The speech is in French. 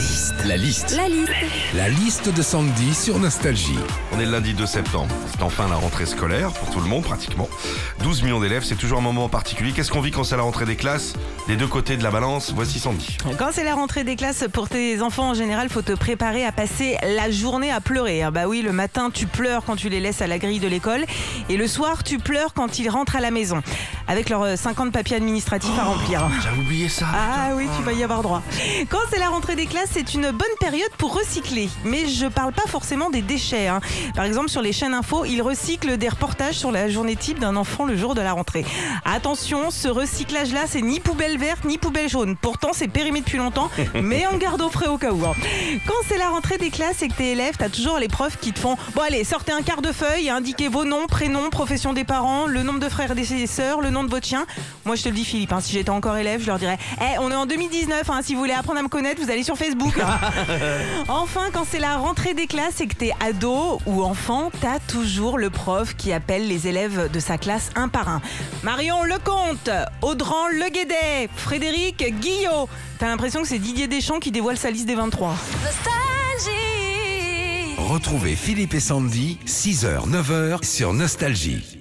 liste. La liste. La liste. La liste de Sandy sur Nostalgie. On est le lundi 2 septembre. C'est enfin la rentrée scolaire pour tout le monde pratiquement. 12 millions d'élèves, c'est toujours un moment particulier. Qu'est-ce qu'on vit quand c'est la rentrée des classes Des deux côtés de la balance, voici Sandy. Quand c'est la rentrée des classes pour tes enfants en général, faut te préparer à passer la journée à pleurer. Ah Bah oui, le matin tu pleures quand tu les laisses à la grille de l'école et le soir tu pleures quand ils rentrent à la maison avec leurs 50 papiers administratifs à remplir. J'avais oublié ça. Ah oui, tu vas y avoir droit. Quand c'est la rentrée des classes, c'est une bonne période pour recycler. Mais je parle pas forcément des déchets. hein. Par exemple, sur les chaînes info, ils recyclent des reportages sur la journée type d'un enfant le jour de la rentrée. Attention, ce recyclage-là, c'est ni poubelle verte ni poubelle jaune. Pourtant, c'est périmé depuis longtemps, mais on garde au frais au cas où. hein. Quand c'est la rentrée des classes et que t'es élève, t'as toujours les profs qui te font Bon, allez, sortez un quart de feuille et indiquez vos noms, prénoms, profession des parents, le nombre de frères et sœurs, le nom de votre chien. Moi, je te le dis, Philippe, hein, si j'étais encore élève, je leur dirais Eh, on est en 2019, hein, si vous voulez apprendre à me connaître, vous allez sur Facebook. hein. Enfin, quand c'est la rentrée des classes et que t'es ado ou enfant, t'as toujours le prof qui appelle les élèves de sa classe un par un. Marion Lecomte, Audran Le Guédet, Frédéric Guillot. T'as l'impression que c'est Didier Deschamps qui dévoile sa liste des 23. Nostalgie. Retrouvez Philippe et Sandy, 6h, 9h sur Nostalgie.